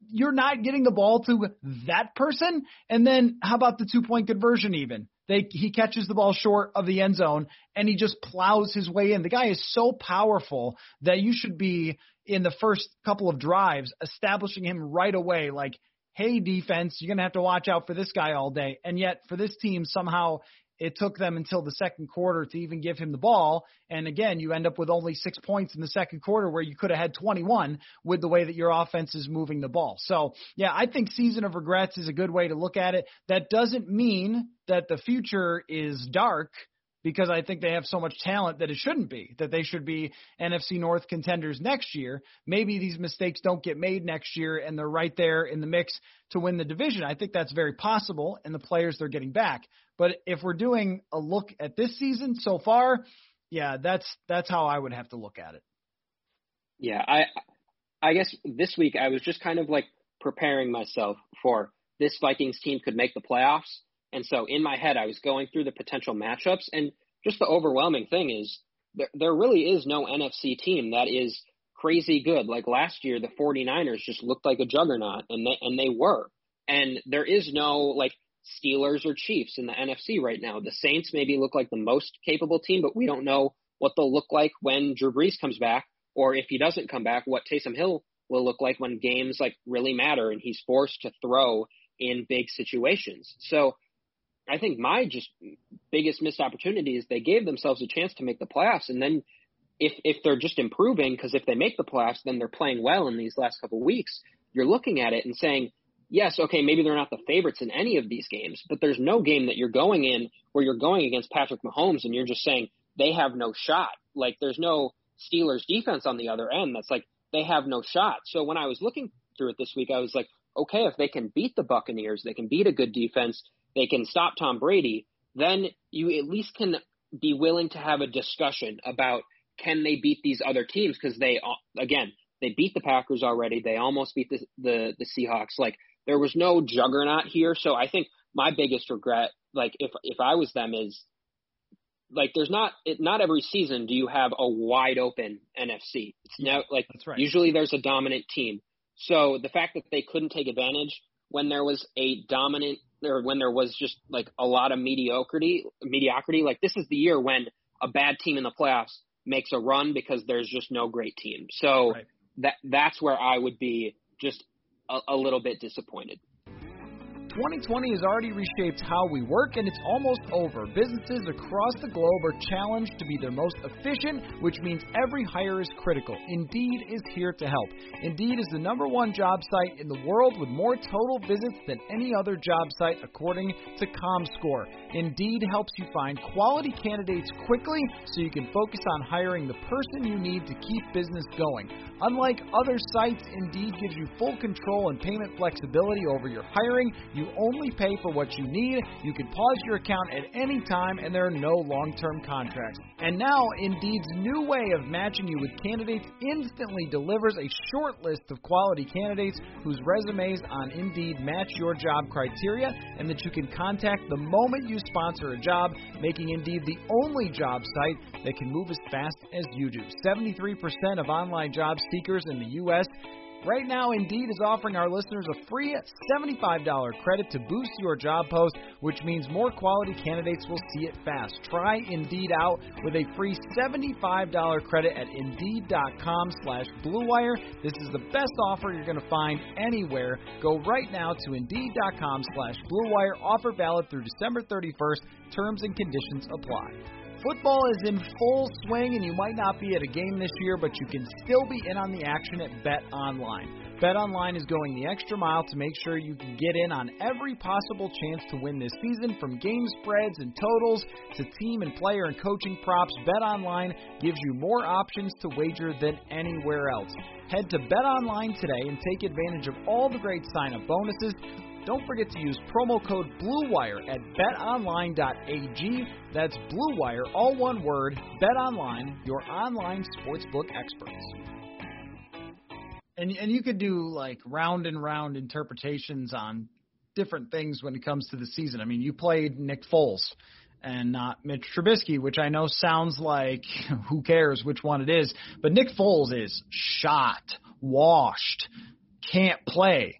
you're not getting the ball to that person. And then how about the two point conversion even? They he catches the ball short of the end zone and he just plows his way in. The guy is so powerful that you should be in the first couple of drives establishing him right away like hey defense, you're going to have to watch out for this guy all day. And yet for this team somehow it took them until the second quarter to even give him the ball. And again, you end up with only six points in the second quarter where you could have had 21 with the way that your offense is moving the ball. So, yeah, I think season of regrets is a good way to look at it. That doesn't mean that the future is dark because I think they have so much talent that it shouldn't be, that they should be NFC North contenders next year. Maybe these mistakes don't get made next year and they're right there in the mix to win the division. I think that's very possible and the players they're getting back. But if we're doing a look at this season so far, yeah, that's that's how I would have to look at it. Yeah, I I guess this week I was just kind of like preparing myself for this Vikings team could make the playoffs and so in my head, I was going through the potential matchups, and just the overwhelming thing is there, there really is no NFC team that is crazy good. Like last year, the 49ers just looked like a juggernaut, and they, and they were. And there is no like Steelers or Chiefs in the NFC right now. The Saints maybe look like the most capable team, but we don't know what they'll look like when Drew Brees comes back, or if he doesn't come back, what Taysom Hill will look like when games like really matter and he's forced to throw in big situations. So I think my just biggest missed opportunity is they gave themselves a chance to make the playoffs, and then if if they're just improving, because if they make the playoffs, then they're playing well in these last couple weeks. You're looking at it and saying, yes, okay, maybe they're not the favorites in any of these games, but there's no game that you're going in where you're going against Patrick Mahomes and you're just saying they have no shot. Like there's no Steelers defense on the other end that's like they have no shot. So when I was looking through it this week, I was like, okay, if they can beat the Buccaneers, they can beat a good defense, they can stop Tom Brady, then you at least can be willing to have a discussion about can they beat these other teams because they again they beat the Packers already. They almost beat the, the the Seahawks. Like there was no juggernaut here. So I think my biggest regret, like if if I was them, is like there's not it, not every season do you have a wide open NFC. It's now like right. usually there's a dominant team. So the fact that they couldn't take advantage when there was a dominant or when there was just like a lot of mediocrity, mediocrity. Like this is the year when a bad team in the playoffs makes a run because there's just no great team. So right. that that's where I would be just a, a little bit disappointed. 2020 has already reshaped how we work, and it's almost over. Businesses across the globe are challenged to be their most efficient, which means every hire is critical. Indeed is here to help. Indeed is the number one job site in the world with more total visits than any other job site, according to ComScore. Indeed helps you find quality candidates quickly so you can focus on hiring the person you need to keep business going. Unlike other sites, Indeed gives you full control and payment flexibility over your hiring. You only pay for what you need. You can pause your account at any time, and there are no long term contracts. And now, Indeed's new way of matching you with candidates instantly delivers a short list of quality candidates whose resumes on Indeed match your job criteria and that you can contact the moment you sponsor a job, making Indeed the only job site that can move as fast as you do. 73% of online job seekers in the U.S. Right now, Indeed is offering our listeners a free $75 credit to boost your job post, which means more quality candidates will see it fast. Try Indeed out with a free $75 credit at Indeed.com slash BlueWire. This is the best offer you're going to find anywhere. Go right now to Indeed.com slash BlueWire. Offer valid through December 31st. Terms and conditions apply. Football is in full swing, and you might not be at a game this year, but you can still be in on the action at Bet Online. Bet Online is going the extra mile to make sure you can get in on every possible chance to win this season, from game spreads and totals to team and player and coaching props. Bet Online gives you more options to wager than anywhere else. Head to Bet Online today and take advantage of all the great sign-up bonuses. Don't forget to use promo code BLUEWIRE at betonline.ag. That's BLUEWIRE, all one word. BetOnline, your online sportsbook experts. And and you could do like round and round interpretations on different things when it comes to the season. I mean, you played Nick Foles and not Mitch Trubisky, which I know sounds like who cares which one it is, but Nick Foles is shot, washed, can't play.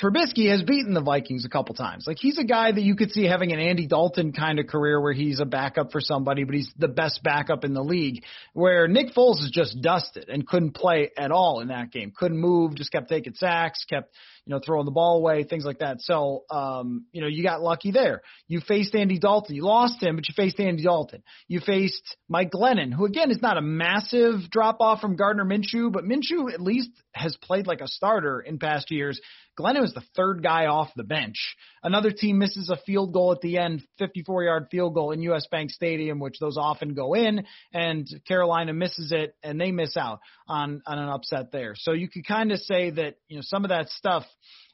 Trubisky has beaten the Vikings a couple times. Like he's a guy that you could see having an Andy Dalton kind of career where he's a backup for somebody, but he's the best backup in the league. Where Nick Foles is just dusted and couldn't play at all in that game. Couldn't move, just kept taking sacks, kept you know, throwing the ball away, things like that. So, um, you know, you got lucky there. You faced Andy Dalton. You lost him, but you faced Andy Dalton. You faced Mike Glennon, who again is not a massive drop off from Gardner Minshew, but Minshew at least has played like a starter in past years. Glennon was the third guy off the bench. Another team misses a field goal at the end, 54 yard field goal in US Bank Stadium, which those often go in, and Carolina misses it and they miss out on, on an upset there. So you could kind of say that, you know, some of that stuff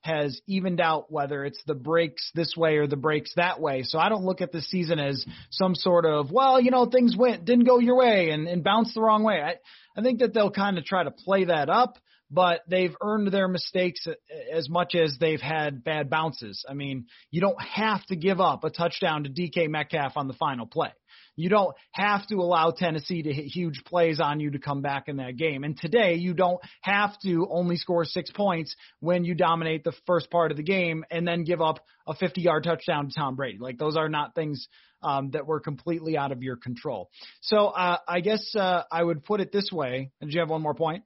has evened out whether it's the breaks this way or the breaks that way. So I don't look at the season as some sort of, well, you know, things went, didn't go your way and, and bounced the wrong way. I, I think that they'll kind of try to play that up but they've earned their mistakes as much as they've had bad bounces. I mean, you don't have to give up a touchdown to DK Metcalf on the final play. You don't have to allow Tennessee to hit huge plays on you to come back in that game. And today, you don't have to only score six points when you dominate the first part of the game and then give up a 50 yard touchdown to Tom Brady. Like, those are not things um, that were completely out of your control. So uh, I guess uh, I would put it this way. And do you have one more point?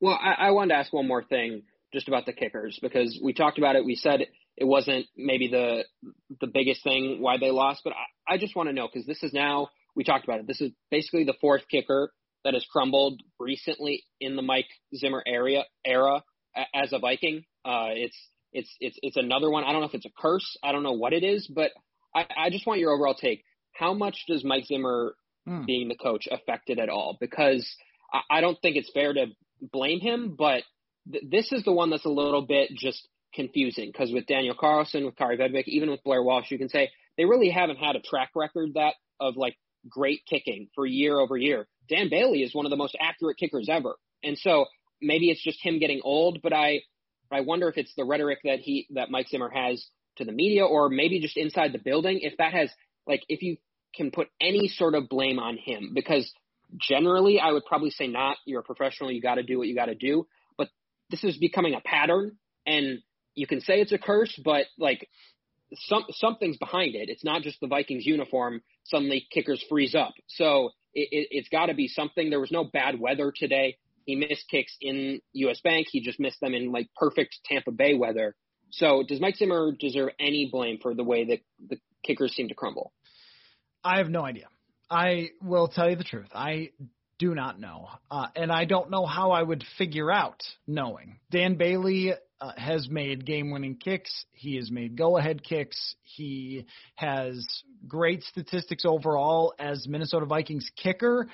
Well, I, I wanted to ask one more thing just about the kickers because we talked about it. We said it wasn't maybe the the biggest thing why they lost, but I, I just want to know because this is now we talked about it. This is basically the fourth kicker that has crumbled recently in the Mike Zimmer area era as a Viking. Uh, it's it's it's it's another one. I don't know if it's a curse. I don't know what it is, but I, I just want your overall take. How much does Mike Zimmer hmm. being the coach affect it at all? Because I, I don't think it's fair to blame him, but th- this is the one that's a little bit just confusing because with Daniel Carlson, with Kaare Vedvik, even with Blair Walsh, you can say they really haven't had a track record that of like great kicking for year over year. Dan Bailey is one of the most accurate kickers ever, and so maybe it's just him getting old. But I I wonder if it's the rhetoric that he that Mike Zimmer has to the media, or maybe just inside the building. If that has like if you can put any sort of blame on him because generally, I would probably say not. You're a professional. You got to do what you got to do. But this is becoming a pattern, and you can say it's a curse, but like some something's behind it. It's not just the Vikings uniform. Suddenly, kickers freeze up. So it, it, it's got to be something. There was no bad weather today. He missed kicks in U.S. Bank. He just missed them in like perfect Tampa Bay weather. So does Mike Zimmer deserve any blame for the way that the kickers seem to crumble? I have no idea. I will tell you the truth. I do not know. Uh, and I don't know how I would figure out knowing. Dan Bailey uh, has made game winning kicks. He has made go ahead kicks. He has great statistics overall as Minnesota Vikings kicker.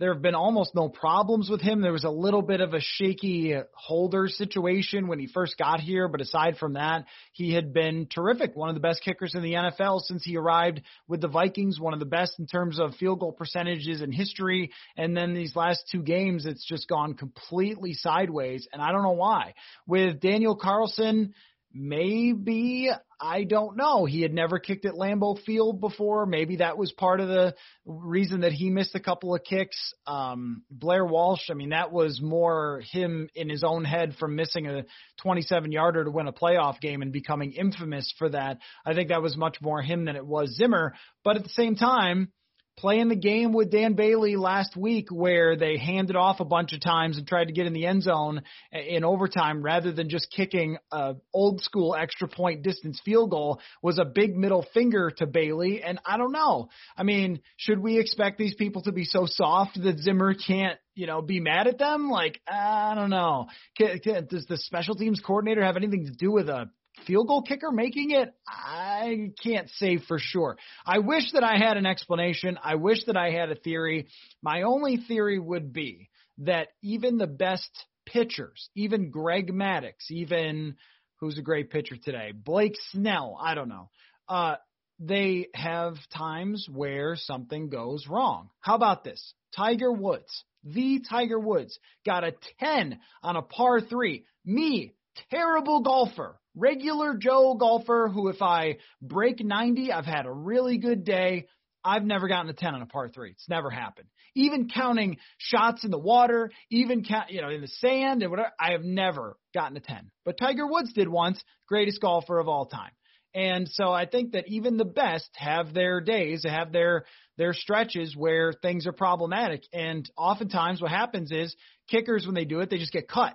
There have been almost no problems with him. There was a little bit of a shaky holder situation when he first got here, but aside from that, he had been terrific. One of the best kickers in the NFL since he arrived with the Vikings, one of the best in terms of field goal percentages in history. And then these last two games, it's just gone completely sideways, and I don't know why. With Daniel Carlson, Maybe I don't know. He had never kicked at Lambeau Field before. Maybe that was part of the reason that he missed a couple of kicks. Um, Blair Walsh, I mean, that was more him in his own head from missing a 27 yarder to win a playoff game and becoming infamous for that. I think that was much more him than it was Zimmer. But at the same time, playing the game with Dan Bailey last week where they handed off a bunch of times and tried to get in the end zone in overtime rather than just kicking a old school extra point distance field goal was a big middle finger to Bailey. And I don't know. I mean, should we expect these people to be so soft that Zimmer can't you know, be mad at them? Like, I don't know. Can, can, does the special teams coordinator have anything to do with a field goal kicker making it? I can't say for sure. I wish that I had an explanation. I wish that I had a theory. My only theory would be that even the best pitchers, even Greg Maddux, even who's a great pitcher today, Blake Snell, I don't know. Uh, they have times where something goes wrong. How about this? Tiger Woods, the Tiger Woods, got a 10 on a par three. Me, terrible golfer, regular Joe golfer who, if I break 90, I've had a really good day. I've never gotten a 10 on a par three. It's never happened. Even counting shots in the water, even count, you know, in the sand and whatever, I have never gotten a 10. But Tiger Woods did once, greatest golfer of all time. And so I think that even the best have their days, have their their stretches where things are problematic. And oftentimes what happens is kickers when they do it, they just get cut.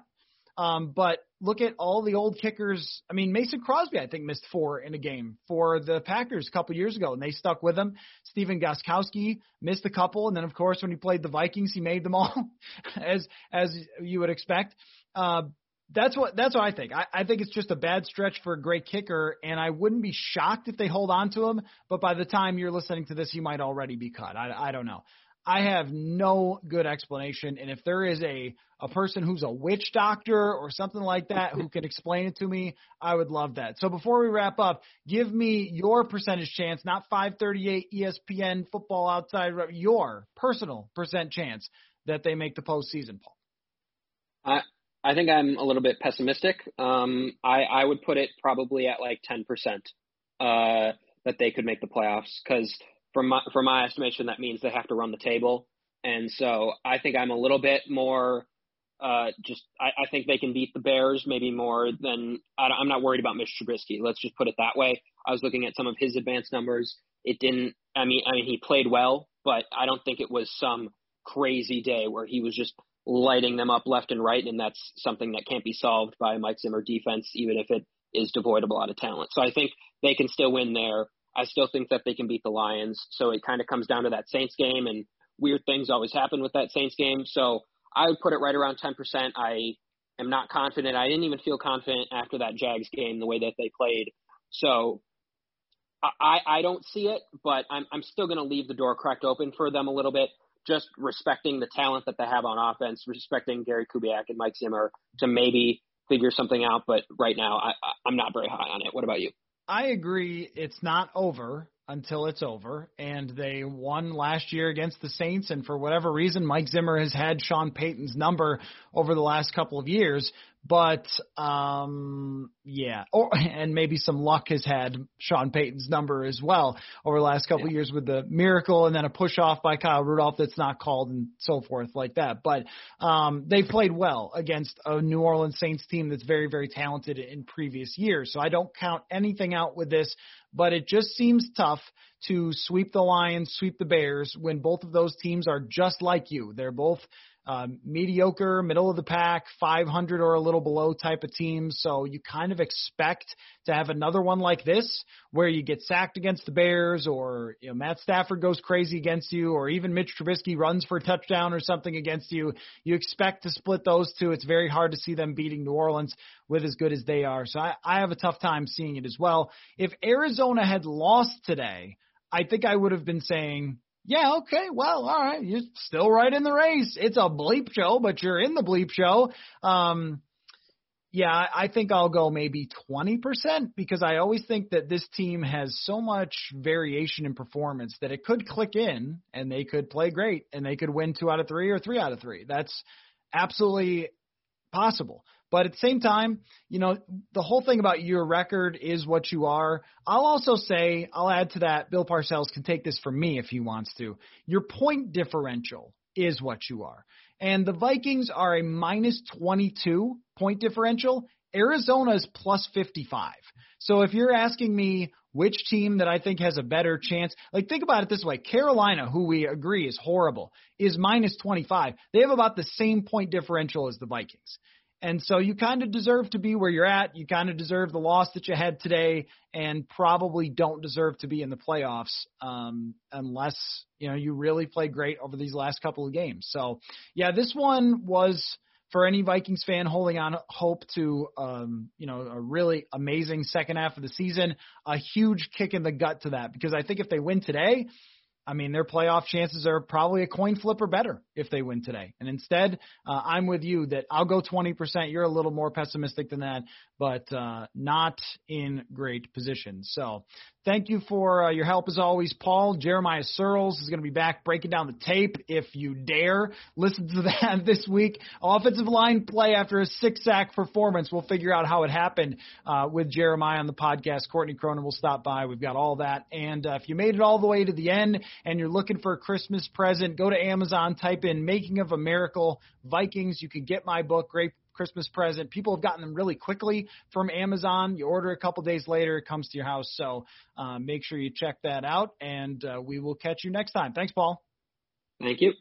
Um, but look at all the old kickers. I mean, Mason Crosby, I think, missed four in a game for the Packers a couple years ago, and they stuck with him. Stephen Gostkowski missed a couple, and then of course when he played the Vikings, he made them all, as as you would expect. Uh, that's what that's what I think. I, I think it's just a bad stretch for a great kicker, and I wouldn't be shocked if they hold on to him. But by the time you're listening to this, he might already be cut. I, I don't know. I have no good explanation, and if there is a a person who's a witch doctor or something like that who can explain it to me, I would love that. So before we wrap up, give me your percentage chance, not 538 ESPN Football Outside, your personal percent chance that they make the postseason, Paul. I I think I'm a little bit pessimistic. Um, I I would put it probably at like 10% uh, that they could make the playoffs because from my from my estimation that means they have to run the table, and so I think I'm a little bit more. Uh, just I, I think they can beat the Bears maybe more than I, I'm not worried about Mitch Trubisky. Let's just put it that way. I was looking at some of his advanced numbers. It didn't. I mean, I mean he played well, but I don't think it was some crazy day where he was just lighting them up left and right, and that's something that can't be solved by Mike Zimmer defense, even if it is devoid of a lot of talent. So I think they can still win there. I still think that they can beat the Lions. So it kind of comes down to that Saints game, and weird things always happen with that Saints game. So I would put it right around 10%. I am not confident. I didn't even feel confident after that Jags game, the way that they played. So I, I don't see it, but I'm, I'm still going to leave the door cracked open for them a little bit just respecting the talent that they have on offense, respecting Gary Kubiak and Mike Zimmer to maybe figure something out. But right now, I, I'm not very high on it. What about you? I agree. It's not over until it's over. And they won last year against the Saints. And for whatever reason, Mike Zimmer has had Sean Payton's number over the last couple of years. But um, yeah, or and maybe some luck has had Sean Payton's number as well over the last couple yeah. of years with the miracle and then a push off by Kyle Rudolph that's not called and so forth like that. But um, they played well against a New Orleans Saints team that's very very talented in previous years. So I don't count anything out with this, but it just seems tough to sweep the Lions, sweep the Bears when both of those teams are just like you. They're both um, mediocre, middle of the pack, 500 or a little below type of team. So you kind of expect to have another one like this where you get sacked against the Bears or you know, Matt Stafford goes crazy against you or even Mitch Trubisky runs for a touchdown or something against you. You expect to split those two. It's very hard to see them beating New Orleans with as good as they are. So I, I have a tough time seeing it as well. If Arizona had lost today, I think I would have been saying, yeah, okay, well, all right, you're still right in the race. It's a bleep show, but you're in the bleep show. Um, yeah, I think I'll go maybe 20% because I always think that this team has so much variation in performance that it could click in and they could play great and they could win two out of three or three out of three. That's absolutely possible. But at the same time, you know, the whole thing about your record is what you are. I'll also say, I'll add to that, Bill Parcells can take this from me if he wants to. Your point differential is what you are. And the Vikings are a minus 22 point differential. Arizona is plus 55. So if you're asking me which team that I think has a better chance, like think about it this way Carolina, who we agree is horrible, is minus 25. They have about the same point differential as the Vikings. And so you kind of deserve to be where you're at. You kind of deserve the loss that you had today, and probably don't deserve to be in the playoffs um, unless you know you really play great over these last couple of games. So yeah, this one was for any Vikings fan holding on hope to um, you know a really amazing second half of the season, a huge kick in the gut to that because I think if they win today, I mean, their playoff chances are probably a coin flip or better if they win today. And instead, uh, I'm with you that I'll go 20%. You're a little more pessimistic than that, but uh, not in great position. So Thank you for uh, your help as always, Paul. Jeremiah Sirles is going to be back breaking down the tape if you dare. Listen to that this week. Offensive line play after a six sack performance. We'll figure out how it happened uh, with Jeremiah on the podcast. Courtney Cronin will stop by. We've got all that. And uh, if you made it all the way to the end and you're looking for a Christmas present, go to Amazon, type in Making of a Miracle Vikings. You can get my book. Great Christmas present. People have gotten them really quickly from Amazon. You order a couple days later, it comes to your house. So uh, make sure you check that out, and uh, we will catch you next time. Thanks, Paul. Thank you.